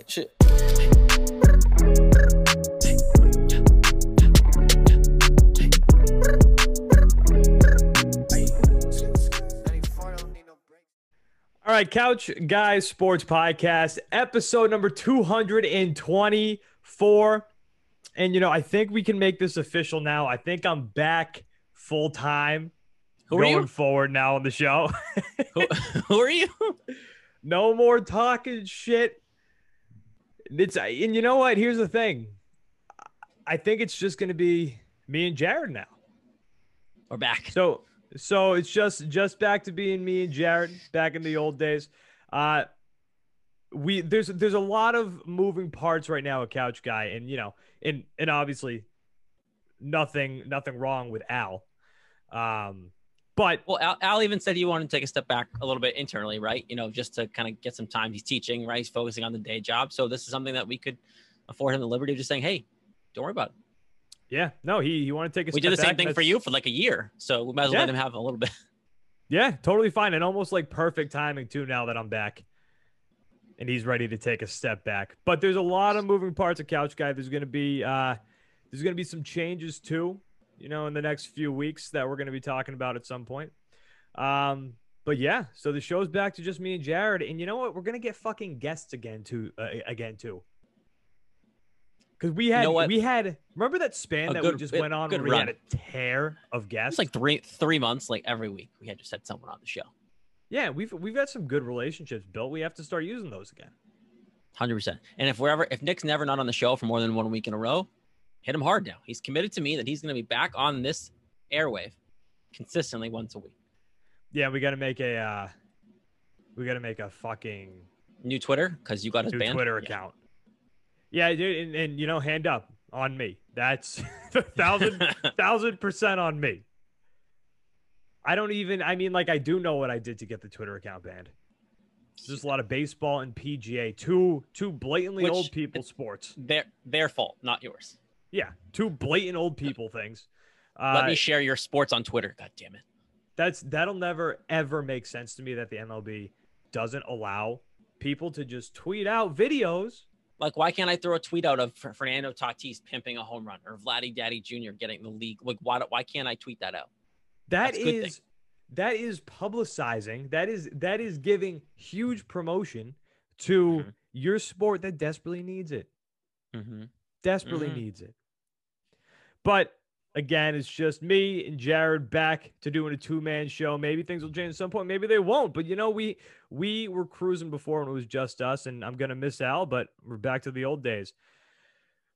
Hey, shit. All right, Couch Guys Sports Podcast, episode number 224. And, you know, I think we can make this official now. I think I'm back full time going forward now on the show. Who, who are you? no more talking shit. It's and you know what? Here's the thing. I think it's just going to be me and Jared now. We're back. So so it's just just back to being me and Jared back in the old days. Uh we there's there's a lot of moving parts right now at Couch Guy and you know and and obviously nothing nothing wrong with Al. Um but Well, Al, Al even said he wanted to take a step back a little bit internally, right? You know, just to kind of get some time. He's teaching, right? He's focusing on the day job. So this is something that we could afford him the liberty of just saying, hey, don't worry about it. yeah, no, he he wanted to take a step. We did the same back, thing for you for like a year. So we might as well Yeah. let him have a little bit. Yeah, totally fine and almost like perfect timing too now that I'm back. And he's ready to take a step back. But there's a lot of moving parts of Couch Guy. There's going to be uh there's going to be some changes too, you know, in the next few weeks that we're going to be talking about at some point. Um but yeah, so the show's back to just me and Jared and you know what? We're going to get fucking guests again too uh, again too. Cuz we had know we had remember that span A that we just went on good where we had a tear of guests. It's like three three months, like every week, we had just had someone on the show. Yeah, we've we've got some good relationships built. We have to start using those again. Hundred percent. And if we're ever, if Nick's never not on the show for more than one week in a row, hit him hard now. He's committed to me that he's going to be back on this airwave consistently once a week. Yeah, we got to make a uh we got to make a fucking New Twitter because you got his new band. Twitter Yeah. account. Yeah, dude, and, and you know, hand up on me. That's a thousand thousand percent on me. I don't even. I mean, like, I do know what I did to get the Twitter account banned. It's just a lot of baseball and PGA, two two blatantly Which- old people sports. their their fault, not yours. Yeah, two blatant old people things. Uh, Let me share your sports on Twitter. God damn it. that's that'll never ever make sense to me that the MLB doesn't allow people to just tweet out videos. Like, why can't I throw a tweet out of Fernando Tatis pimping a home run or Vladdy Daddy Jr. getting the league? Like, why why can't I tweet that out? That That's is that is publicizing. That is that is giving huge promotion to Mhm. your sport that desperately needs it. Mm-hmm. Desperately Mhm. needs it. But again, it's just me and Jared back to doing a two-man show. Maybe things will change at some point. Maybe they won't. But you know, we we were cruising before when it was just us, and I'm gonna miss Al, but we're back to the old days.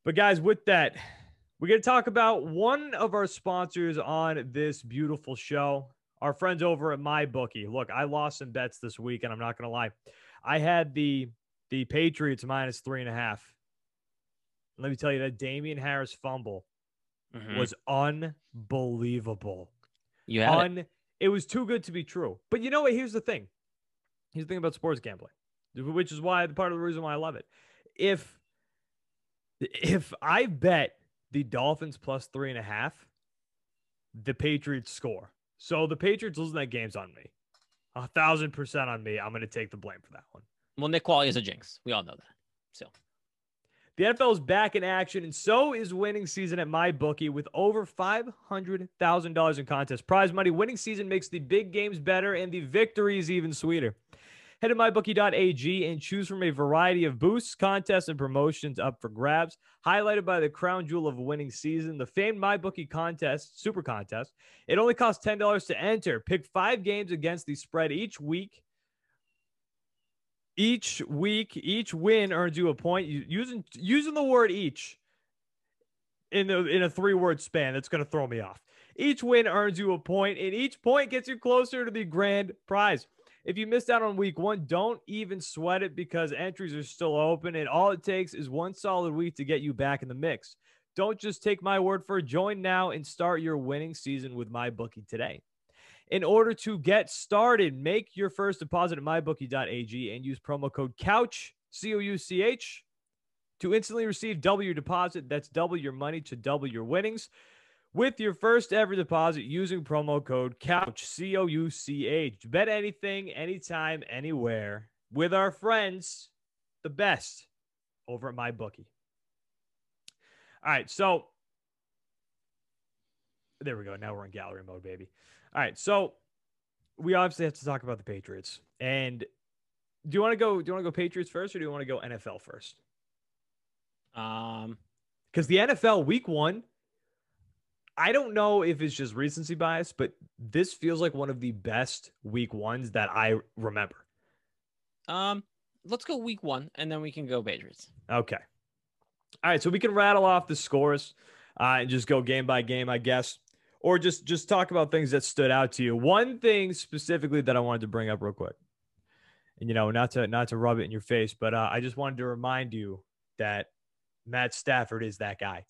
But guys, with that, we're gonna talk about one of our sponsors on this beautiful show. Our friends over at MyBookie. Look, I lost some bets this week, and I'm not gonna lie. I had the the Patriots minus three and a half. Let me tell you that Damien Harris fumble Mhm. was unbelievable. You had it. Un- it was too good to be true. But you know what? Here's the thing. Here's the thing about sports gambling, which is why part of the reason why I love it. If if I bet the Dolphins plus three and a half, the Patriots score. So the Patriots losing that game's on me. A thousand percent on me. I'm gonna take the blame for that one. Well, Nick Qualley is a jinx. We all know that. So The NFL is back in action, and so is winning season at MyBookie with over $500,000 in contest prize money. Winning season makes the big games better and the victories even sweeter. Head to mybookie.ag and choose from a variety of boosts, contests, and promotions up for grabs. Highlighted by the crown jewel of winning season, the famed MyBookie contest, super contest. It only costs $10 to enter. Pick five games against the spread each week each week, each win earns you a point. Using using the word each in the in a three word span, that's going to throw me off. Each win earns you a point, and each point gets you closer to the grand prize. If you missed out on week one, don't even sweat it because entries are still open, and all it takes is one solid week to get you back in the mix. Don't just take my word for it. Join now and start your winning season with my bookie today. In order to get started, make your first deposit at mybookie.ag and use promo code COUCH, C O U C H, to instantly receive double your deposit. That's double your money to double your winnings with your first ever deposit using promo code COUCH, C O U C H. Bet anything, anytime, anywhere with our friends, the best over at my bookie. All right, so there we go. Now we're in gallery mode, baby. All right, so we obviously have to talk about the Patriots. And do you want to go? Do you want to go Patriots first, or do you want to go NFL first? Um, Because the NFL Week One, I don't know if it's just recency bias, but this feels like one of the best Week Ones that I remember. um, let's go week one, and then we can go Patriots. Okay. All right, so we can rattle off the scores uh, and just go game by game, I guess, or just just talk about things that stood out to you. One thing specifically that I wanted to bring up real quick, and you know, not to not to rub it in your face, but uh, I just wanted to remind you that Matt Stafford is that guy.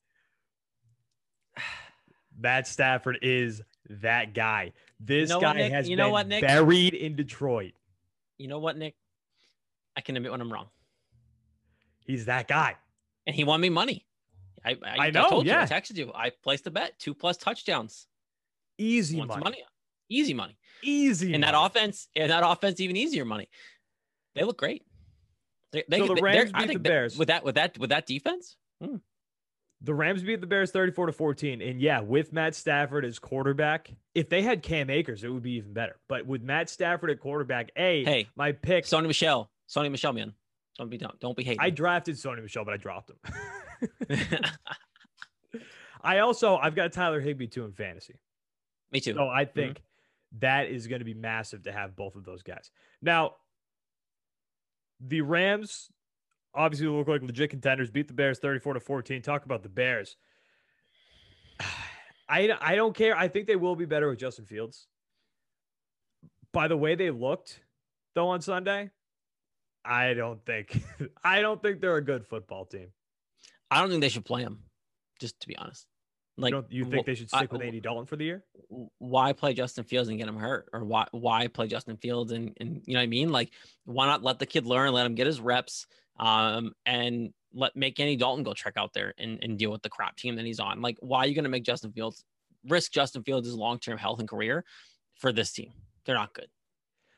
Matt Stafford is that guy. This know guy what, has You been know what, Nick? buried in Detroit. You know what, Nick? I can admit when I'm wrong, He's that guy. and he won me money. I I, I know, told yeah. you, I texted you. I placed a bet, two plus touchdowns, Easy money. money, easy money. Easy. And that offense, and that offense, even easier money. They look great. They, they, So the Rams I beat the Bears. with that with that with that defense. Hmm. The Rams beat the Bears 34 to 14. And yeah, with Matt Stafford as quarterback, if they had Cam Akers, it would be even better. But with Matt Stafford at quarterback, A, Hey, my pick, Sony Michel, Sony Michel, man, don't be don't, don't be hating. I drafted Sony Michel, but I dropped him. I also, I've got Tyler Higbee too in fantasy. Me too. So I mm-hmm. think that is going to be massive to have both of those guys. Now, the Rams obviously look like legit contenders, beat the Bears 34 to 14. Talk about the Bears. I, I don't care. I think they will be better with Justin Fields. By the way they looked though on Sunday, I don't think I don't think they're a good football team. I don't think they should play him. Just to be honest, like you, you think they should I- stick with Andy Dalton for the year? why play Justin Fields and get him hurt, or why why play Justin Fields and and you know what I mean? Like, why not let the kid learn, let him get his reps, um, and let make Andy Dalton go check out there and, and deal with the crap team that he's on. Like, why are you going to make Justin Fields risk Justin Fields' long term health and career for this team? They're not good.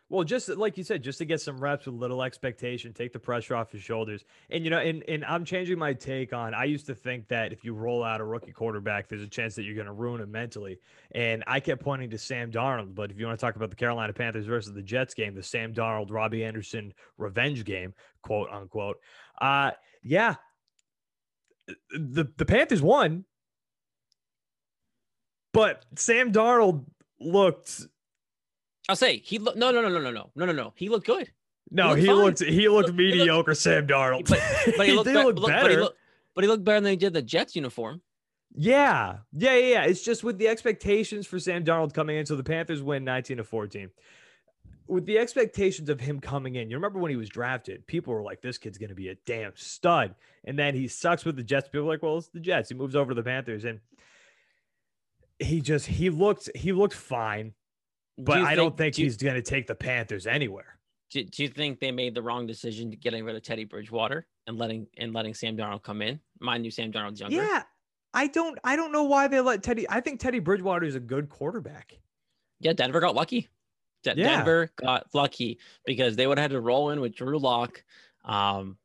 Well, just like you said, just to get some reps with little expectation, take the pressure off his shoulders. And you know, and and I'm changing my take on I used to think that if you roll out a rookie quarterback, there's a chance that you're going to ruin him mentally. And I kept pointing to Sam Darnold, but if you want to talk about the Carolina Panthers versus the Jets game, the Sam Darnold Robbie Anderson revenge game, quote unquote. Uh yeah. The the Panthers won. But Sam Darnold looked I'll say he looked no no no no no no no no no he looked good. No, looked he looked he looked Look- he looked- mediocre, Sam Darnold. But but he looked, be- look better. But he, looked, but he looked better than he did the Jets uniform. yeah, yeah, yeah, yeah. It's just with the expectations for Sam Darnold coming in. So the Panthers win 19 to 14. With the expectations of him coming in, you remember when he was drafted, people were like, "This kid's going to be a damn stud," and then he sucks with the Jets. People were like, "Well, it's the Jets." He moves over to the Panthers, and he just he looked he looked fine, but Do I don't think do he's going to take the Panthers anywhere. Do, do you think they made the wrong decision to getting rid of Teddy Bridgewater and letting and letting Sam Darnold come in? Mind you, Sam Darnold's younger. Yeah, I don't I don't know why they let Teddy. I think Teddy Bridgewater is a good quarterback. Yeah, Denver got lucky. De- Yeah. Denver got lucky because they would have had to roll in with Drew Lock. Um,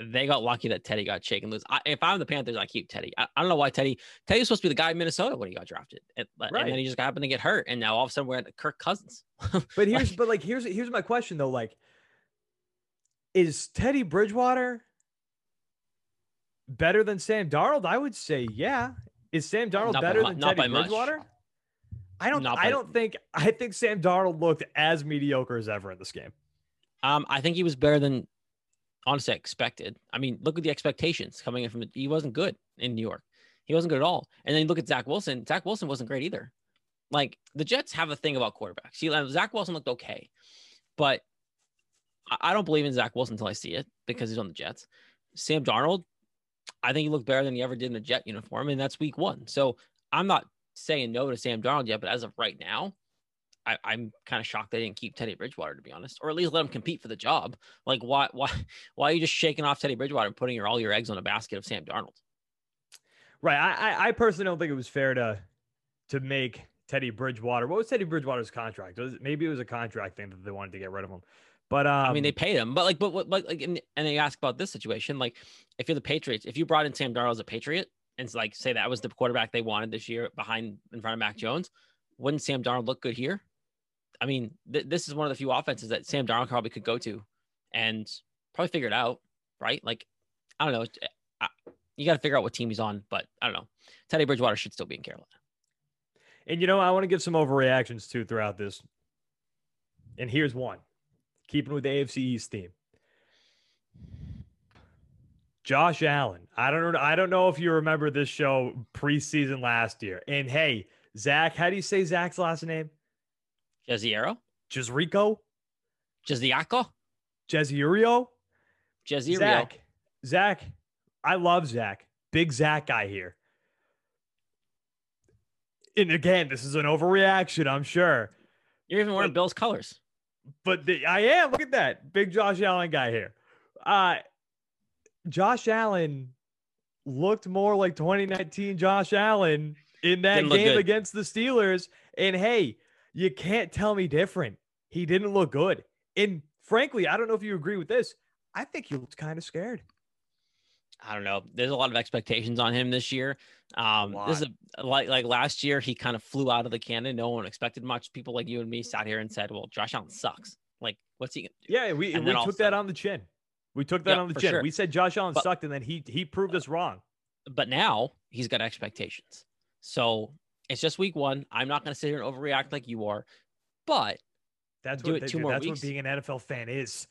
they got lucky that Teddy got shaken loose. I, if I'm the Panthers, I keep Teddy. I, I don't know why Teddy. Teddy was supposed to be the guy in Minnesota when he got drafted, and, and then he just happened to get hurt, and now all of a sudden we're at Kirk Cousins. But here's Like- but like here's here's my question though. Like, is Teddy Bridgewater better than Sam Darnold? I would say yeah. Is Sam Darnold by better mu- than Teddy by much. Bridgewater? I don't. Not I by- don't think. I think Sam Darnold looked as mediocre as ever in this game. Um, I think he was better than honestly expected. I mean, look at the expectations coming in from he wasn't good in New York. He wasn't good at all. And then you look at Zach Wilson. Zach Wilson wasn't great either. Like the Jets have a thing about quarterbacks. See, like, uh, Zach Wilson looked okay, but I, I don't believe in Zach Wilson until I see it because he's on the Jets. Sam Darnold, I think he looked better than he ever did in a Jet uniform, and that's week one. So I'm not saying no to Sam Darnold yet, but as of right now, I, I'm kind of shocked they didn't keep Teddy Bridgewater, to be honest, or at least let him compete for the job. Like, why, why, why are you just shaking off Teddy Bridgewater and putting your all your eggs on a basket of Sam Darnold? Right. I, I personally don't think it was fair to to make Teddy Bridgewater. What was Teddy Bridgewater's contract? Was it, maybe it was a contract thing that they wanted to get rid of him. But um, I mean, they paid him, but like, but what, like, like, and, and they ask about this situation, like, if you're the Patriots, if you brought in Sam Darnold as a Patriot, and like say that was the quarterback they wanted this year behind in front of Mac Jones, wouldn't Sam Darnold look good here? I mean, th- this is one of the few offenses that Sam Darnold probably could go to, and probably figure it out, right? Like, I don't know. You got to figure out what team he's on, but I don't know. Teddy Bridgewater should still be in Carolina. And you know, I want to give some overreactions too throughout this. And here's one. Keeping with the AFC East theme. Josh Allen. I don't know. I don't know if you remember this show preseason last year. And hey, Zach, how do you say Zach's last name? Jeziero? Jezrico? Jeziaco? Jezirio? Jezirio. Zach. Zach. I love Zach. Big Zach guy here. And again, this is an overreaction, I'm sure. You're even wearing But- Bill's colors. But the, I am. Look at that. Big Josh Allen guy here. Uh Josh Allen looked more like 2019 Josh Allen in that game good. against the Steelers. And hey, you can't tell me different. He didn't look good. And frankly, I don't know if you agree with this. I think he looked kind of scared. I don't know. There's a lot of expectations on him this year. Um, this is a, like like last year, he kind of flew out of the cannon. No one expected much. People like you and me sat here and said, "Well, Josh Allen sucks. Like, what's he?" Gonna do? Yeah, we, And we took that on the chin. We took that Yeah, on the chin. sure. We said Josh Allen But- sucked, and then he he proved us wrong. But now he's got expectations. So it's just week one. I'm not going to sit here and overreact like you are, but That's Do what it two do. more That's weeks. what being an NFL fan is.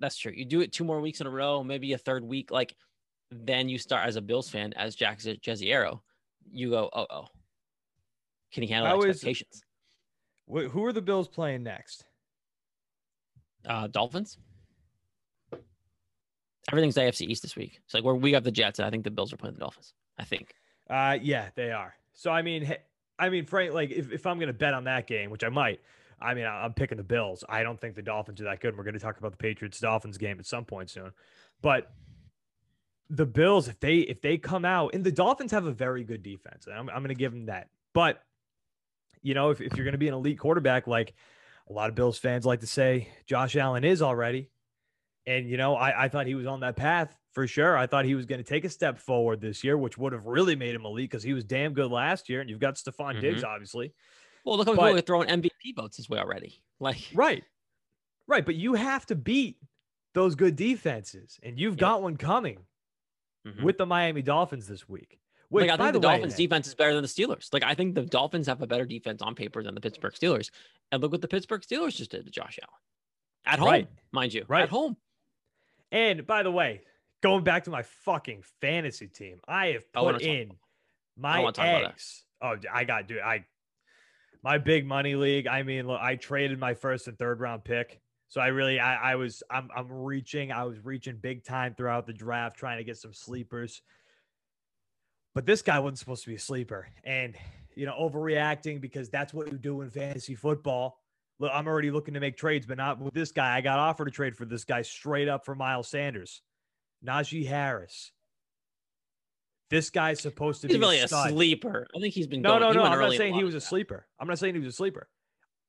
that's true. You do it two more weeks in a row, maybe a third week. Like then you start as a Bills fan, as Jack Je- Jeziero, you go, "Oh, oh, can he handle How is- expectations?" Wh- who are the Bills playing next? Uh, Dolphins. Everything's AFC East this week. So like where we have the Jets, and I think the Bills are playing the Dolphins. I think. Uh, yeah, they are. So I mean, I mean, Frank, like if, if I'm gonna bet on that game, which I might, I mean, I'm picking the Bills. I don't think the Dolphins are that good. And We're gonna talk about the Patriots Dolphins game at some point soon, but the Bills, if they if they come out, and the Dolphins have a very good defense, I'm I'm gonna give them that. But you know, if if you're gonna be an elite quarterback, like a lot of Bills fans like to say, Josh Allen is already. And you know, I, I thought he was on that path for sure. I thought he was going to take a step forward this year, which would have really made him elite because he was damn good last year. And you've got Stefon Diggs, obviously. Well, look how But- are throwing MVP votes his way already. Like, Right. Right. But you have to beat those good defenses. And you've got one coming mhm. with the Miami Dolphins this week. Which, like I think the, the, way, Dolphins defense is better than the Steelers. Like I think the Dolphins have a better defense on paper than the Pittsburgh Steelers. And look what the Pittsburgh Steelers just did to Josh Allen. At home, Right. mind you. Right. At home. And by the way, going back to my fucking fantasy team, I have put talk- in my talk about that. eggs. Oh, I got dude. I my big money league. I mean, look, I traded my first and third round pick. So I really, I, I was, I'm, I'm reaching. I was reaching big time throughout the draft, trying to get some sleepers. But this guy wasn't supposed to be a sleeper, and you know, overreacting because that's what you do in fantasy football. Look, I'm already looking to make trades, but not with this guy. I got offered a trade for this guy straight up for Miles Sanders, Najee Harris. This guy's supposed to He's be really a stud. sleeper. I think he's been no, going, no, no. I'm not saying he was a sleeper. I'm not saying he was a sleeper.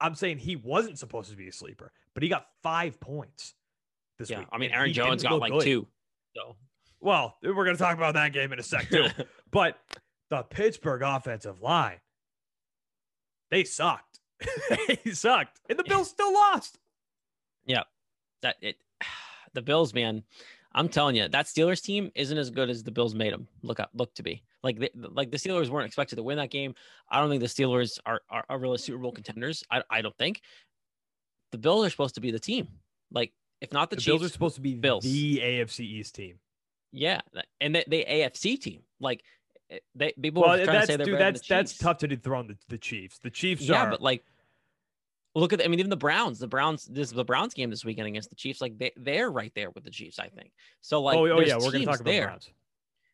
I'm saying he wasn't supposed to be a sleeper, but he got five points this Yeah. week. I mean, Aaron he Jones got like good. two. So Well, we're going to talk about that game in a sec too. but the Pittsburgh offensive line, they sucked. they sucked, and the Bills still lost. Yeah, that it the Bills, man, I'm telling you, that Steelers team isn't as good as the Bills made them look up look to be. Like the, like the Steelers weren't expected to win that game. I don't think the Steelers are are, are really Super Bowl contenders. I I don't think. The Bills are supposed to be the team. Like if not the, The, Chiefs, Bills are supposed to be Bills. the AFC East team. yeah, and they AFC team. Like they people Well, are trying to that's say they're dude, that's the that's tough to dethrone the, the Chiefs. The Chiefs Yeah, are but like, look at I mean, even the Browns, the Browns, this the Browns game this weekend against the Chiefs, like they they're right there with the Chiefs, I think. So like, oh, oh yeah, we're going to teams talk about the there. Browns.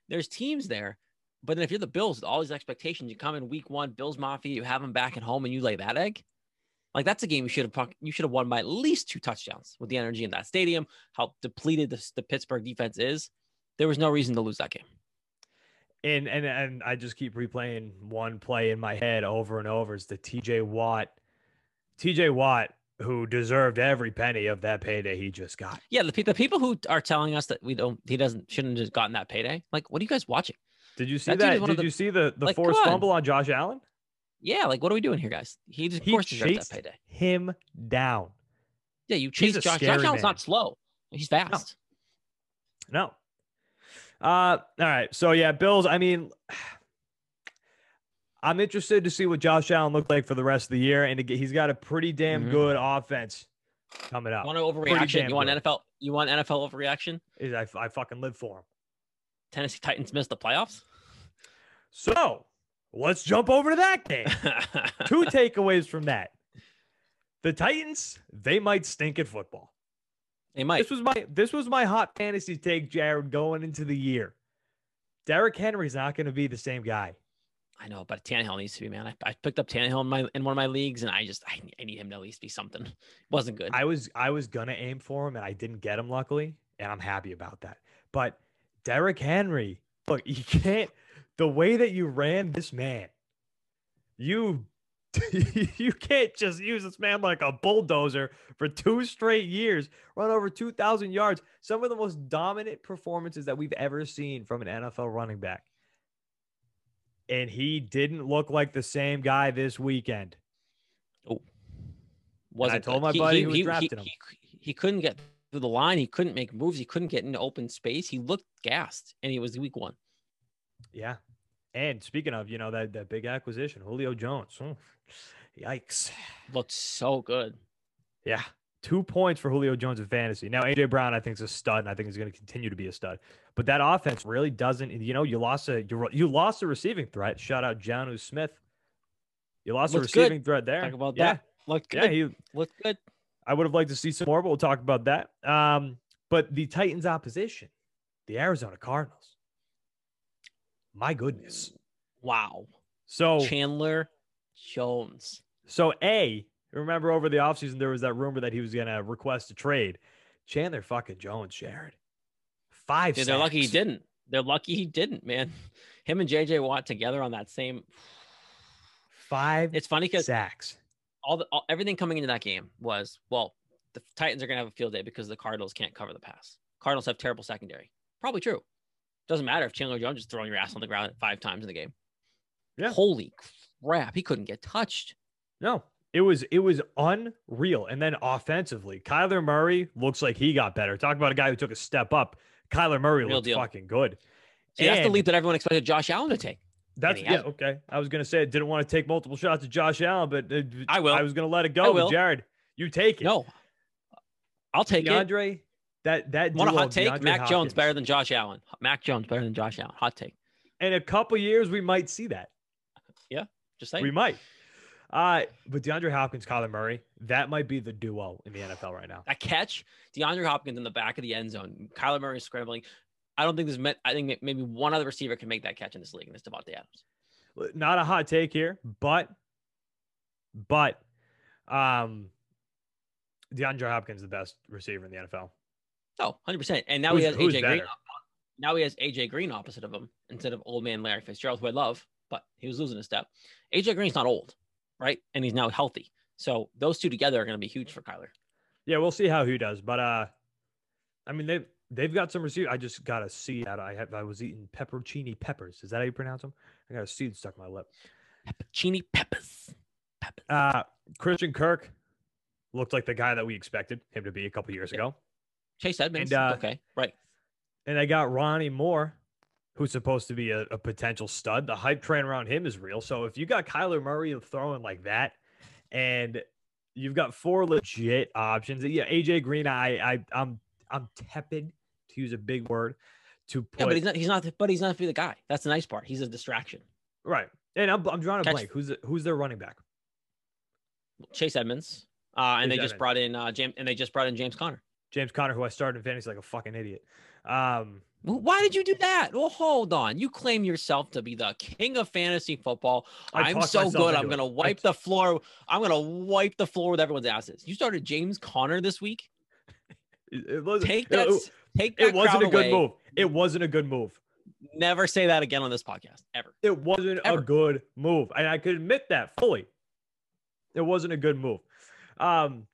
There's teams there, but then if you're the Bills with all these expectations, you come in week one, Bills Mafia, you have them back at home, and you lay that egg. Like that's a game you should have you should have won by at least two touchdowns with the energy in that stadium. How depleted the, the Pittsburgh defense is, there was no reason to lose that game. And and and I just keep replaying one play in my head over and over. Is the TJ Watt, TJ Watt who deserved every penny of that payday he just got. Yeah, the, the people who are telling us that we don't, he doesn't, shouldn't have just gotten that payday. Like, what are you guys watching? Did you see That that? Did the- you see the the like, forced on. fumble on Josh Allen? Yeah, like, what are we doing here, guys? He just, He deserves that payday. him down. Yeah, you chase Josh. Josh Allen's man. not slow. He's fast. No. Uh, all right. So yeah, Bills. I mean, I'm interested to see what Josh Allen looked like for the rest of the year, and he's got a pretty damn Mhm. good offense coming up. You want overreaction? You want good. NFL? You want NFL overreaction? Is I, I fucking live for him. Tennessee Titans missed the playoffs. So let's jump over to that game. Two takeaways from that. The Titans, they might stink at football. They might. This was my this was my hot fantasy take, Jared, going into the year. Derrick Henry's not going to be the same guy. I know, but Tannehill needs to be man. I, I picked up Tannehill in my in one of my leagues, and I just I, I need him to at least be something. It Wasn't good. I was I was gonna aim for him and I didn't get him luckily, and I'm happy about that. But Derrick Henry, look, you can't the way that you ran this man, you you can't just use this man like a bulldozer for two straight years, run over 2,000 yards. Some of the most dominant performances that we've ever seen from an NFL running back. And he didn't look like the same guy this weekend. Oh, Wasn't told my He- buddy he, who he, drafted him. He, he couldn't get through the line. He couldn't make moves. He couldn't get into open space. He looked gassed, and he was week one. Yeah. And speaking of, you know, that, that big acquisition, Julio Jones. Hmm. Yikes. Looks so good. Yeah. Two points for Julio Jones in fantasy. Now, AJ Brown, I think, is a stud, and I think he's going to continue to be a stud. But that offense really doesn't, you know, you lost a you, you lost a receiving threat. Shout out Jonnu Smith. You lost Looks a good. receiving threat there. Talk about yeah. that. Looked Yeah, he Looked good. I would have liked to see some more, but we'll talk about that. Um, but the Titans opposition, the Arizona Cardinals. My goodness. Wow. So Chandler Jones. So A, remember over the offseason there was that rumor that he was gonna request a trade. Chandler fucking Jones, Jared. Five. Dude, they're lucky he didn't. They're lucky he didn't, man. Him and JJ Watt together on that same. Five It's funny because sacks. all the all, everything coming into that game was well, the Titans are gonna have a field day because the Cardinals can't cover the pass. Cardinals have terrible secondary. Probably true. Doesn't matter if Chandler Jones is throwing your ass on the ground five times in the game. Yeah. Holy crap, he couldn't get touched. No, it was it was unreal. And then offensively, Kyler Murray looks like he got better. Talk about a guy who took a step up. Kyler Murray Real looked deal. fucking good. See, that's the And leap that everyone expected Josh Allen to take. That's yeah, okay. I was gonna say I didn't want to take multiple shots at Josh Allen, but uh, I will. I was gonna let it go. Jared, you take it. No, I'll take it. DeAndre, that that Want a hot take? DeAndre Mac Jones better than Josh Allen. Mac Jones better than Josh Allen. Hot take. In a couple years, we might see that. Yeah, just saying. We might. Uh, but DeAndre Hopkins, Kyler Murray, that might be the duo in the NFL right now. that catch, DeAndre Hopkins in the back of the end zone, Kyler Murray scrambling. I don't think this met, I think maybe one other receiver can make that catch in this league, and it's Davante Adams. Not a hot take here, but but um DeAndre Hopkins is the best receiver in the NFL. Oh, 100%. And now Who's- he has AJ Green. Now he has AJ Green opposite of him instead of old man Larry Fitzgerald, who I love, but he was losing a step. AJ Green's not old, right? And he's now healthy. So those two together are going to be huge for Kyler. Yeah, we'll see how he does. But uh I mean they've they've got some receiver. I just got a seed out. I have I was eating pepperoncini peppers. Is that how you pronounce them? I got a seed stuck in my lip. Peppercini Peppers. Peppers. Uh Christian Kirk looked like the guy that we expected him to be a couple years ago. Chase Edmonds. and, uh, okay, right. And I got Ronnie Moore, who's supposed to be a, a potential stud. The hype train around him is real. So if you got Kyler Murray throwing like that, and you've got four legit options, yeah, AJ Green, I, I, I'm, I'm tepid to use a big word to put Yeah, but he's not. He's not. But he's not be the guy. That's the nice part. He's a distraction. right. And I'm, I'm drawing a Catch- blank. Who's, the, who's their running back? Chase Edmonds. Uh, and Chase they just Edmonds. brought in uh, James. And they just brought in James Conner. James Conner, who I started in fantasy like a fucking idiot. Um, Why did you do that? Well, hold on. You claim yourself to be the king of fantasy football. I I'm so good. I'm gonna I- wipe the floor. I'm gonna wipe the floor with everyone's asses. You started James Conner this week. it, was, take that. It, take that. It wasn't a good away. move. It wasn't a good move. Never say that again on this podcast ever. It wasn't Ever. a good move. And I could admit that fully. It wasn't a good move. Um,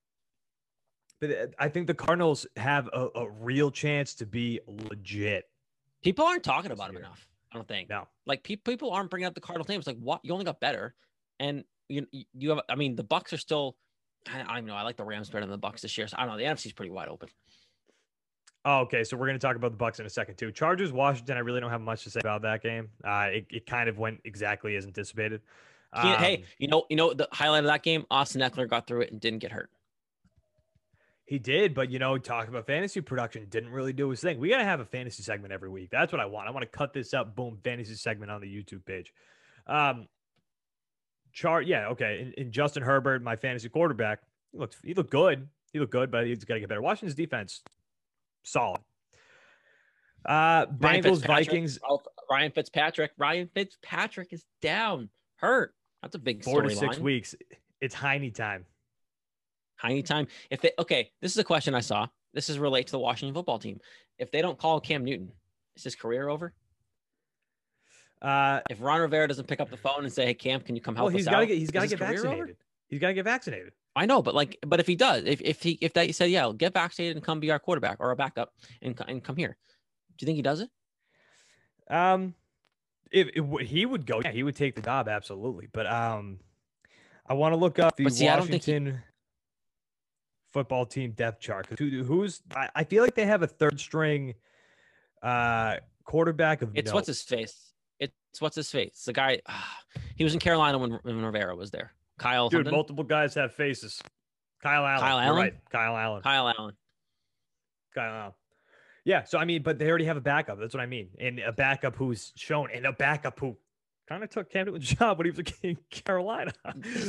But uh, I think the Cardinals have a, a real chance to be legit. People aren't talking about them enough. I don't think. No. Like pe- people aren't bringing up the Cardinals names. Like what? You only got better, and you you have. I mean, the Bucs are still. I, I don't know. I like the Rams better than the Bucs this year. So I don't know. The NFC's pretty wide open. Oh, okay, so we're going to talk about the Bucs in a second too. Chargers, Washington. I really don't have much to say about that game. Uh, it, it kind of went exactly as anticipated. Keenan- hey, Um, you know, you know the highlight of that game. Austin Ekeler got through it and didn't get hurt. He did, but you know, talk about fantasy production didn't really do his thing. We got to have a fantasy segment every week. That's what I want. I want to cut this up. Boom, fantasy segment on the YouTube page. Um, chart, yeah, okay. And, and Justin Herbert, my fantasy quarterback, he looked he looked good. He looked good, but he's got to get better. Washington's defense, solid. Uh, Ryan Bengals, Vikings, Ryan Fitzpatrick. Ryan Fitzpatrick is down, hurt. That's a big four to six storyline. weeks. It's Heinicke time. Anytime if they okay, this is a question I saw. This is relate to the Washington football team. If they don't call Cam Newton, is his career over? Uh, If Ron Rivera doesn't pick up the phone and say, "Hey Cam, can you come help well, he's us got to out?" get he's got to get career over? vaccinated. He's got to get vaccinated. I know, but like, but if he does, if if he if they said, "Yeah, get vaccinated and come be our quarterback or our backup and and come here," do you think he does it? Um, if, if he would go, yeah, he would take the job absolutely. But um, I want to look up the see, I don't think he- Washington football team depth chart. Who, who's I, I feel like they have a third string uh quarterback of It's note. what's his face. It's what's his face. The guy. ah, he was in Carolina when, when Rivera was there. Kyle. dude. something? Multiple guys have faces. Kyle Allen. Kyle Allen? right. Kyle Allen. Kyle Allen. Kyle Allen. Yeah. So I mean, but they already have a backup. That's what I mean. And a backup who's shown, and a backup who kind of took Cam Newton's job when he was in Carolina.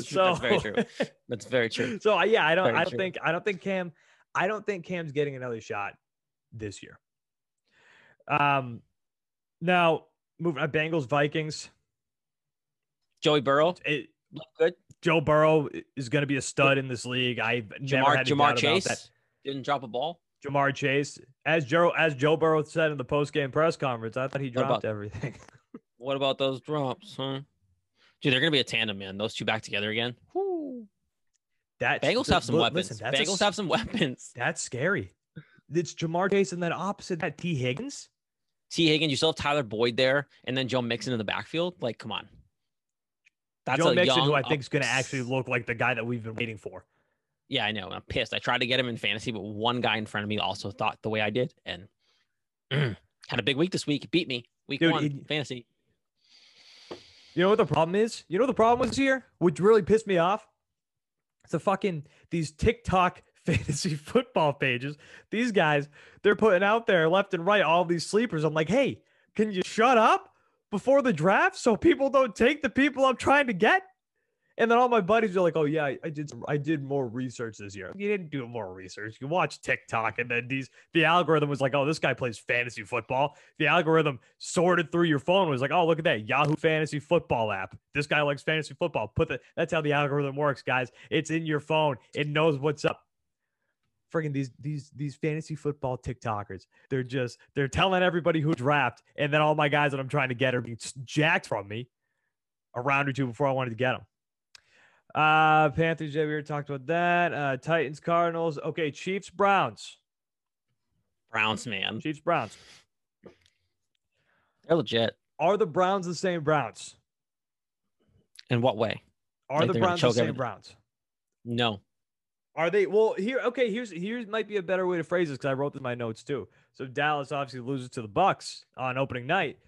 so That's very true. That's very true. So yeah, I don't Very I don't true. think I don't think Cam I don't think Cam's getting another shot this year. Um now moving uh, Bengals Vikings. Joey Burrow It, good. Joe Burrow is going to be a stud in this league. Never Jamar Ja'Marr Chase that. didn't drop a ball. Ja'Marr Chase, as Joe as Joe Burrow said in the post game press conference, I thought he dropped everything. What about those drops, huh? Dude, they're gonna be a tandem, man. Those two back together again. Woo. That Bengals have some li- weapons. listen, that's a Bengals have some weapons. That's scary. It's Ja'Marr Chase and then opposite that Tee Higgins. Tee Higgins, you still have Tyler Boyd there, and then Joe Mixon in the backfield. Like, come on. That's Joe a Mixon, young, who I think is going to actually look like the guy that we've been waiting for. Yeah, I know. I'm pissed. I tried to get him in fantasy, but one guy in front of me also thought the way I did, and had a big week this week. He beat me week Dude, one it- fantasy. You know what the problem is? You know what the problem was here? Which really pissed me off? It's the fucking these TikTok fantasy football pages. These guys, they're putting out there left and right all these sleepers. I'm like, hey, can you shut up before the draft so people don't take the people I'm trying to get? And then all my buddies are like, "Oh yeah, I, did some, I did more research this year." You didn't do more research. You watched TikTok, and then these the algorithm was like, "Oh, this guy plays fantasy football." The algorithm sorted through your phone was like, "Oh, look at that Yahoo Fantasy Football app. This guy likes fantasy football." Put the that's how the algorithm works, guys. It's in your phone. It knows what's up. Friggin' these these these fantasy football TikTokers. They're just they're telling everybody who draft, and then all my guys that I'm trying to get are being jacked from me a round or two before I wanted to get them. Uh, Panthers, yeah, we already talked about that. Uh, Titans, Cardinals. Okay, Chiefs, Browns. Browns, man. Chiefs, Browns. They're legit. Are the Browns the same Browns? In what way? Are Like the Browns the same everything. Browns? No. Are they? Well, here. Okay, here's here's might be a better way to phrase this because I wrote this in my notes too. So Dallas obviously loses to the Bucs on opening night,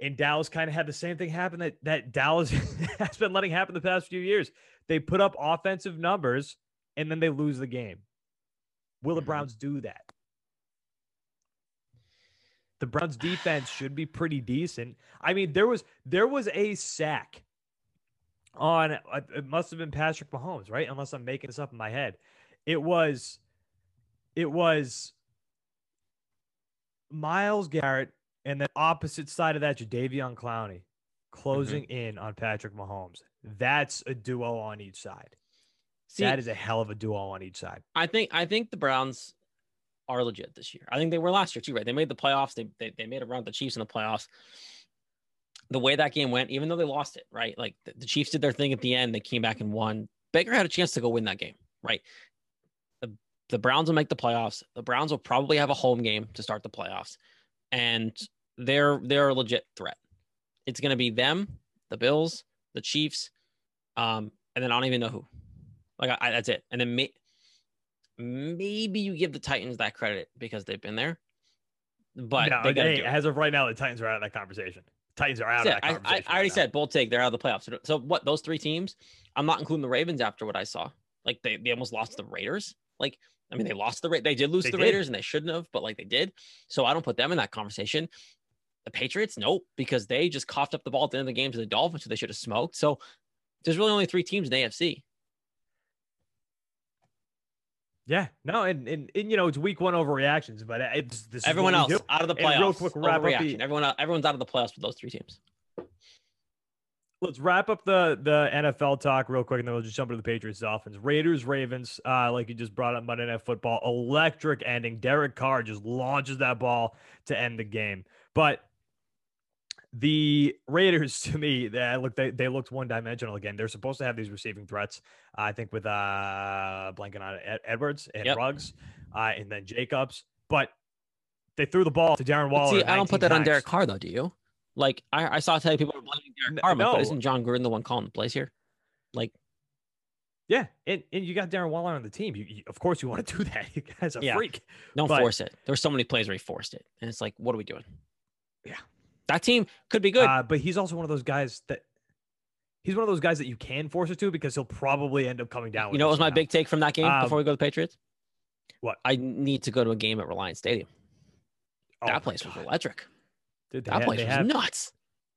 and Dallas kind of had the same thing happen that that Dallas has been letting happen the past few years. They put up offensive numbers and then they lose the game. Will the Mhm. Browns do that? The Browns defense should be pretty decent. I mean, there was there was a sack on uh, it must have been Patrick Mahomes, right? Unless I'm making this up in my head. It was it was Myles Garrett and then opposite side of that Jadeveon Clowney closing mm-hmm. in on Patrick Mahomes. That's a duo on each side. See, that is a hell of a duo on each side. I think I think the Browns are legit this year. I think they were last year too, right? They made the playoffs. They they, they made a run with the Chiefs in the playoffs. The way that game went, even though they lost it, right? Like the, the Chiefs did their thing at the end, they came back and won. Baker had a chance to go win that game, right? The the Browns will make the playoffs. The Browns will probably have a home game to start the playoffs, and they're they're a legit threat. It's going to be them, the Bills, the Chiefs, um, and then I don't even know who. Like I, I, that's it. And then may, maybe you give the Titans that credit because they've been there. But no, they hey, as of right now, the Titans are out of that conversation. Titans are out of that. I, I, conversation. I already right now. said bold take. They're out of the playoffs. So, so what? Those three teams. I'm not including the Ravens after what I saw. Like they, they almost lost the Raiders. Like I mean, they lost the Ra- they did lose They the did. Raiders and they shouldn't have, but like they did. So I don't put them in that conversation. The Patriots, nope, because they just coughed up the ball at the end of the game to the Dolphins, so they should have smoked. So there's really only three teams in the AFC. Yeah, no, and, and and you know it's week one overreactions, but it's this. Everyone else do. out of the And playoffs. real quick, wrap up the- Everyone, everyone's out of the playoffs with those three teams. Let's wrap up the the NFL talk real quick, and then we'll just jump into the Patriots Dolphins. Raiders Ravens, uh, like you just brought up Monday Night Football, electric ending. Derek Carr just launches that ball to end the game, but the Raiders, to me, they look they, they looked one dimensional again. They're supposed to have these receiving threats. uh, I think with uh blanking on Ed- Edwards and Yep. Ruggs, uh, and then Jacobs, but they threw the ball to Darren Waller. see, I don't put that on times. Derek Carr though. Do you? Like I, I saw people are blaming Derek Carr, no. but isn't Jon Gruden the one calling the plays here? Like Yeah, and, and you got Darren Waller on the team. You, you- of course you want to do that. You guy's a Yeah. freak. Don't But- force it. There's so many plays where he forced it, and it's like, what are we doing? Yeah. That team could be good. Uh, but he's also one of those guys that he's one of those guys that you can force it to because he'll probably end up coming down. you know, it what was my somehow. big take from that game Um, before we go to the Patriots? What? I need to go to a game at Reliance Stadium. Oh that place was electric. Dude, That have, place was have, nuts.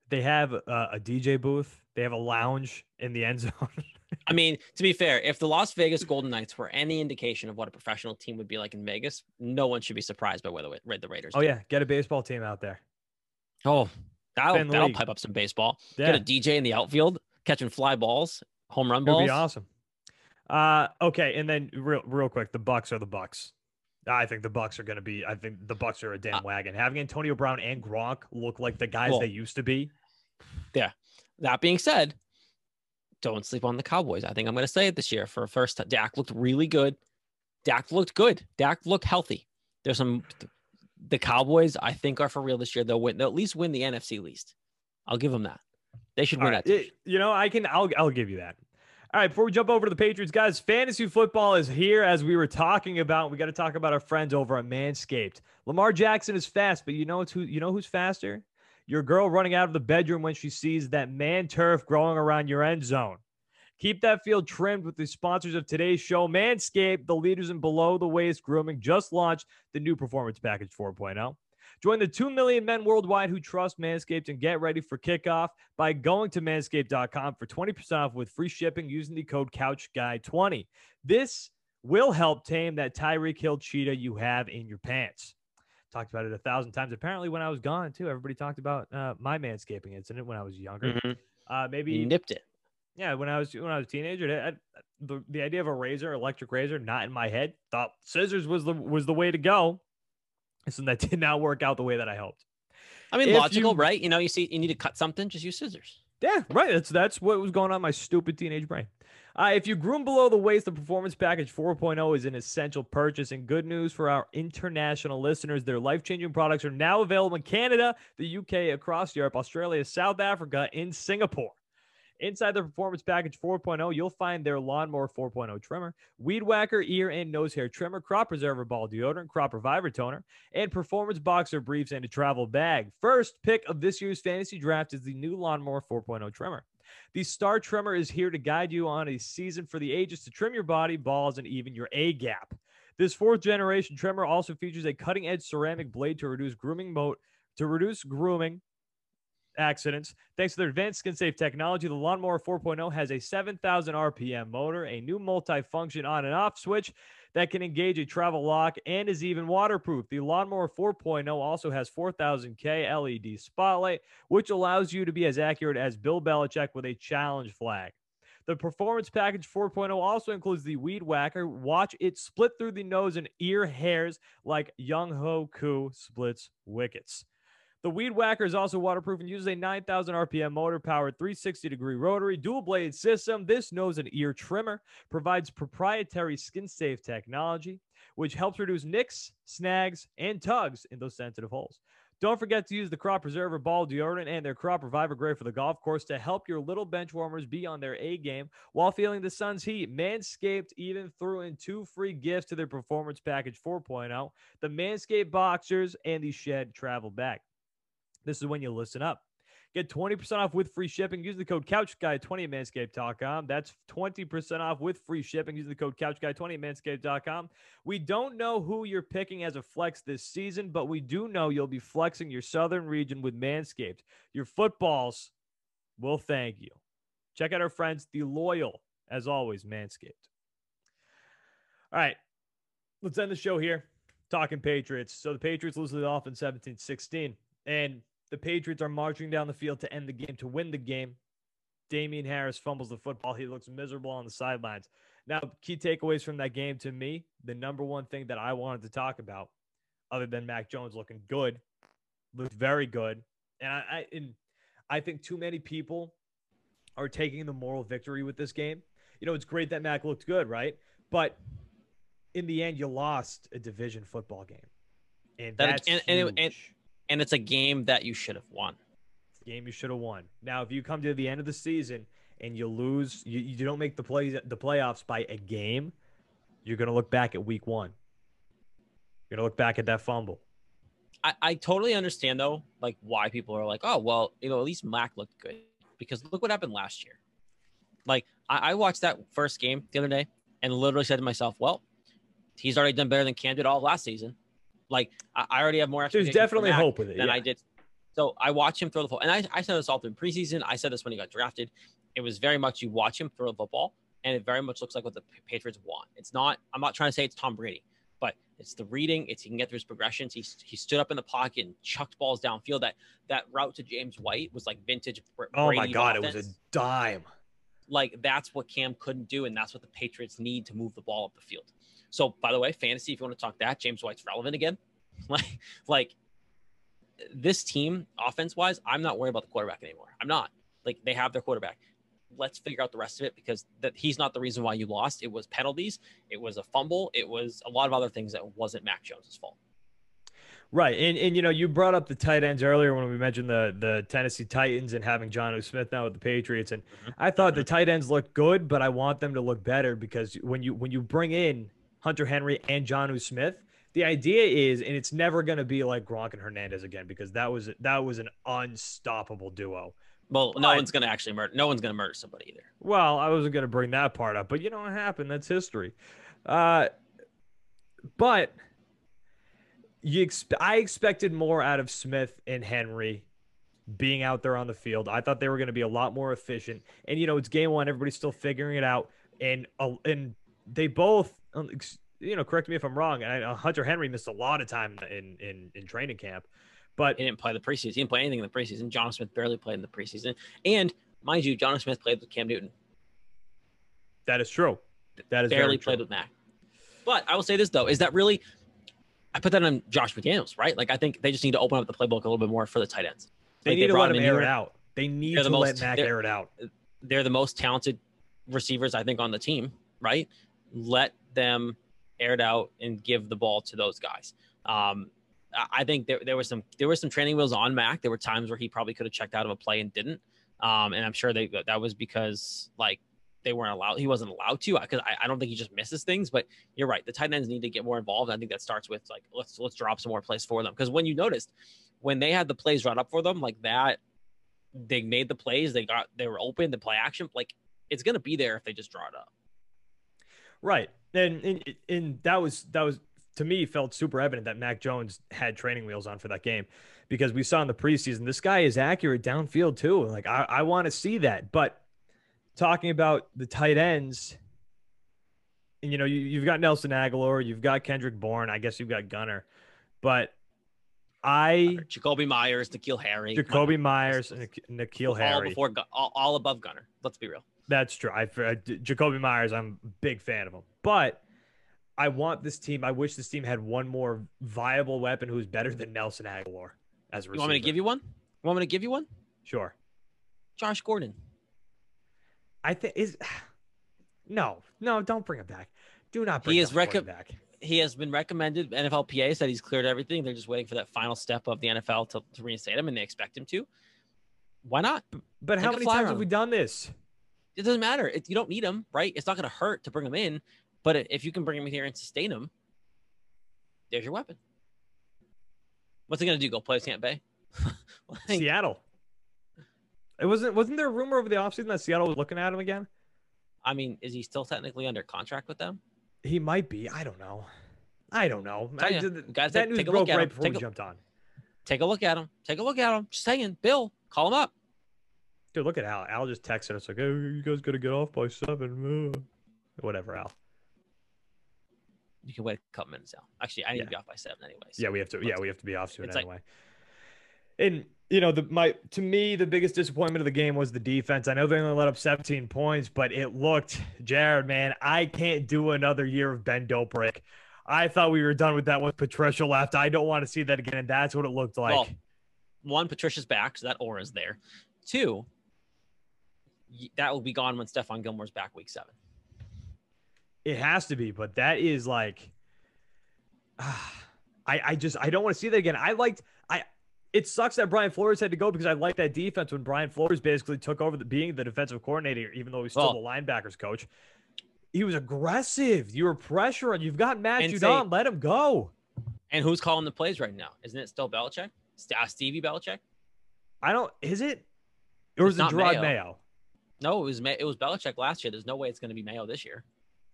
they have uh, a DJ booth. They have a lounge in the end zone. I mean, to be fair, if the Las Vegas Golden Knights were any indication of what a professional team would be like in Vegas, no one should be surprised by whether the, the Raiders. oh do. yeah, get a baseball team out there. Oh, that'll, that'll pipe up some baseball. Yeah, Get a DJ in the outfield catching fly balls, home run balls. be awesome. Uh, okay, and then real real quick, the Bucs are the Bucs. I think the Bucs are going to be. I think the Bucs are a damn Uh, wagon. Having Antonio Brown and Gronk look like the guys Well, they used to be. Yeah. That being said, don't sleep on the Cowboys. I think I'm going to say it this year for a first time. Dak looked really good. Dak looked good. Dak looked healthy. There's some, the Cowboys, I think, are for real this year. They'll win, they'll at least win the NFC least. I'll give them that. They should All win right, that. it- you know, I can. I'll I'll give you that. All right, before we jump over to the Patriots, guys, fantasy football is here as we were talking about. We got to talk about our friends over at Manscaped. Lamar Jackson is fast, but you know who you know who's faster? Your girl running out of the bedroom when she sees that man turf growing around your end zone. Keep that field trimmed with the sponsors of today's show, Manscaped, the leaders in below the waist grooming, just launched the new Performance Package 4.0. Join the 2 million men worldwide who trust Manscaped and get ready for kickoff by going to manscaped.com for 20% off with free shipping using the code CouchGuy20. This will help tame that Tyreek Hill cheetah you have in your pants. Talked about it a thousand times. Apparently, when I was gone, too, everybody talked about uh, my manscaping incident when I was younger. Mhm. Uh, maybe You nipped it. Yeah, when I was when I was a teenager, I, I- the, the idea of a razor, electric razor, not in my head. Thought scissors was the was the way to go. So that did not work out the way that I hoped. I mean, If logical, you- right? You know, you see, you need to cut something, just use scissors. Yeah, right. That's that's what was going on in my stupid teenage brain. Uh, if you groom below the waist, the Performance Package 4.0 is an essential purchase. And good news for our international listeners: their life-changing products are now available in Canada, the UK, across Europe, Australia, South Africa, and Singapore. Inside the Performance Package 4.0, you'll find their Lawnmower 4.0 trimmer, Weed Whacker ear and nose hair trimmer, Crop Preserver ball deodorant, Crop Reviver toner, and Performance Boxer briefs and a travel bag. First pick of this year's fantasy draft is the new Lawnmower 4.0 trimmer. The Star Trimmer is here to guide you on a season for the ages to trim your body, balls, and even your A gap. This fourth generation trimmer also features a cutting edge ceramic blade to reduce grooming mode to reduce grooming accidents. Thanks to their advanced skin safe technology, the Lawnmower 4.0 has a 7,000 RPM motor, a new multi-function on and off switch that can engage a travel lock and is even waterproof. The Lawnmower 4.0 also has 4000K LED spotlight, which allows you to be as accurate as Bill Belichick with a challenge flag. The Performance Package 4.0 also includes the Weed Whacker. Watch it split through the nose and ear hairs like Younghoe Koo splits wickets. The Weed Whacker is also waterproof and uses a 9,000 RPM motor powered 360 degree rotary dual blade system. This nose and ear trimmer provides proprietary skin safe technology. which helps reduce nicks, snags, and tugs in those sensitive holes. Don't forget to use the Crop Preserver Ball Deodorant and their Crop Reviver Gray for the golf course to help your little bench warmers be on their A game while feeling the sun's heat. Manscaped even threw in two free gifts to their Performance Package 4.0 the Manscaped Boxers and the Shed Travel Bag. This is when you listen up. Get 20% off with free shipping. Use the code CouchGuy20 at manscaped.com. That's 20% off with free shipping. Use the code CouchGuy20 at manscaped.com. We don't know who you're picking as a flex this season, but we do know you'll be flexing your southern region with Manscaped. Your footballs will thank you. Check out our friends, the loyal, as always, Manscaped. All right, let's end the show here talking Patriots. So the Patriots lose the Dolphins 17 16. And the Patriots are marching down the field to end the game, to win the game. Damien Harris fumbles the football. He looks miserable on the sidelines. Now, key takeaways from that game to me, the number one thing that I wanted to talk about, other than Mac Jones looking good, looked very good. And I, I and I think too many people are taking the moral victory with this game. You know, it's great that Mac looked good, right? But in the end, you lost a division football game. And That- that's and- and huge. and- and it's a game that you should have won. game you should have won. Now, if you come to the end of the season and you lose, you, you don't make the play the playoffs by a game, you're gonna look back at week one. You're gonna look back at that fumble. I, I totally understand though, like why people are like, oh well, you know, at least Mac looked good because look what happened last year. Like I, I watched that first game the other day and literally said to myself, well, he's already done better than Cam did all of last season. Like I, I already have more. There's definitely hope with it. than yeah. I did. So I watch him throw the football, and I, I said this all through preseason. I said this when he got drafted. It was very much you watch him throw the football, and it very much looks like what the Patriots want. It's not. I'm not trying to say it's Tom Brady, but it's the reading. It's he can get through his progressions. He he stood up in the pocket and chucked balls downfield. That that route to James White was like vintage. Br- Oh my Brady god, it was a dime. like that's what Cam couldn't do, and that's what the Patriots need to move the ball up the field. So, by the way, fantasy, if you want to talk that, James White's relevant again. like, like this team, offense wise, I'm not worried about the quarterback anymore. I'm not. Like they have their quarterback. Let's figure out the rest of it because that he's not the reason why you lost. It was penalties. It was a fumble. It was a lot of other things that wasn't Mac Jones's fault. Right. And and you know, you brought up the tight ends earlier when we mentioned the the Tennessee Titans and having Jonnu Smith now with the Patriots. And Mhm. I thought the tight ends looked good, but I want them to look better because when you when you bring in Hunter Henry and Jonnu Smith, the idea is, and it's never gonna be like Gronk and Hernandez again, because that was that was an unstoppable duo. Well, no But- one's gonna actually murder. No one's gonna murder somebody either. Well, I wasn't going to bring that part up, but you know what happened? That's history. Uh, but you exp- I expected more out of Smith and Henry being out there on the field. I thought they were going to be a lot more efficient. And you know, it's game one; everybody's still figuring it out. And uh, and they both, ex- you know, correct me if I'm wrong. And I, uh, Hunter Henry missed a lot of time in in in training camp, but He didn't play the preseason. He didn't play anything in the preseason. John Smith barely played in the preseason. And mind you, John Smith played with Cam Newton. that is true. That is barely played true. with Mac. But I will say this though: is that really? I put that on Josh McDaniels, right? Like I think they just need to open up the playbook a little bit more for the tight ends. They Like, need to brought let him in air here. it out. They need They're to the let Mac air it out. They're the most talented receivers I think on the team, right? Let them air it out and give the ball to those guys. Um, I- think there, there was some there were some training wheels on Mac. There were times where he probably could have checked out of a play and didn't. Um, and I'm sure they that was because like they weren't allowed. He wasn't allowed to because I, I don't think he just misses things. But you're right. The tight ends need to get more involved. I think that starts with like let's let's drop some more plays for them because when you noticed when they had the plays run up for them like that, they made the plays. They got they were open. The play action like it's gonna be there if they just draw it up. Right. And, and and that was that was to me felt super evident that Mac Jones had training wheels on for that game because we saw in the preseason this guy is accurate downfield too. Like I, I want to see that. But talking about the tight ends, and you know, you, you've got Nelson Agholor, you've got Kendrick Bourne, I guess you've got Gunner, but I Jakobi Meyers, N'Keal Harry, Jakobi. Meyers and Nik- N'Keal all Harry. before all above Gunner. Let's be real. That's true. I, I Jakobi Meyers, I'm a big fan of him, but I want this team. I wish this team had one more viable weapon who's better than Nelson Agholor as a receiver. You want me to give you one? You want me to give you one? Sure. Josh Gordon. I think is no, no. Don't bring him back. Do not bring He is recom- back. he has been recommended. NFLPA said he's cleared everything. They're just waiting for that final step of the NFL to, to reinstate him, and they expect him to. Why not? But how Take a many times have we done this? It doesn't matter. It, you don't need him, right? It's not going to hurt to bring him in. But if you can bring him here and sustain him, there's your weapon. What's he going to do? Go play Tampa Bay? Like, Seattle. It wasn't wasn't there a rumor over the offseason that Seattle was looking at him again? I mean, is he still technically under contract with them? He might be. I don't know. I don't know. I did- guys, that take- news take a broke look at right him. before Take we a- jumped on. Take a look at him. Take a look at him. Just saying, Bill, call him up. Dude, look at Al. Al just texted us like, "Hey, you guys got to get off by seven. uh." Whatever, Al. You can wait a couple minutes now. Actually, I need Yeah. to be off by seven anyways. Yeah, we have to. Yeah, we have to be off soon It's like- anyway. and you know, the my to me the biggest disappointment of the game was the defense. I know they only let up 17 points, but it looked, Jared, man, I can't do another year of bend don't break. I thought we were done with that once Patricia left. I don't want to see that again, and that's what it looked like. Well, one, Patricia's back, so that aura is there. Two, that will be gone when Stephon Gilmore's back week seven. It has to be, but that is like, ah, I I just I don't want to see that again. I liked I. It sucks that Brian Flores had to go because I liked that defense when Brian Flores basically took over the being the defensive coordinator, even though he's still Well- the linebackers coach. He was aggressive. You were pressuring. You've got Matt Judon. say- Let him go. And who's calling the plays right now? Isn't it still Belichick? Uh, Stevie Belichick? I don't. Is it? Or is It's it Jerod Mayo. Mayo? No, it was Ma- it was Belichick last year. There's no way it's going to be Mayo this year.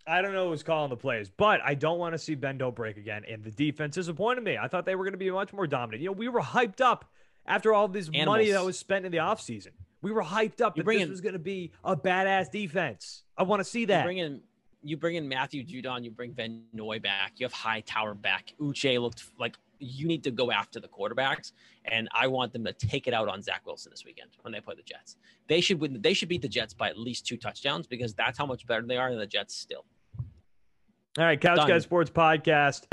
I don't know who's calling the plays, but I don't want to see bend don't break again. And the defense disappointed me. I thought they were going to be much more dominant. You know, we were hyped up after all this money that was spent in the offseason. We were hyped up You that this in- was going to be a badass defense. I want to see You that. bring in you bring in Matthew Judon, you bring Van Noy back, you have Hightower back. Uche looked like you need to go after the quarterbacks, and I want them to take it out on Zach Wilson this weekend when they play the Jets. They should win. They should beat the Jets by at least two touchdowns because that's how much better they are than the Jets still. all right, Couch Done. Guys Sports Podcast,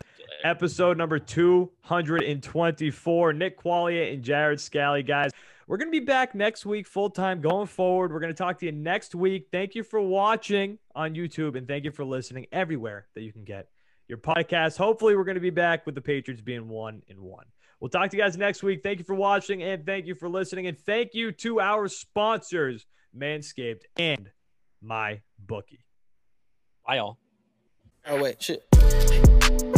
episode number 224. Nick Qualia and Jared Scally, guys. We're going to be back next week full time going forward. We're going to talk to you next week. Thank you for watching on YouTube and thank you for listening everywhere that you can get your podcast. Hopefully, we're going to be back with the Patriots being one and one. We'll talk to you guys next week. Thank you for watching and thank you for listening. And thank you to our sponsors, Manscaped and my bookie. Bye all. Oh wait, shit.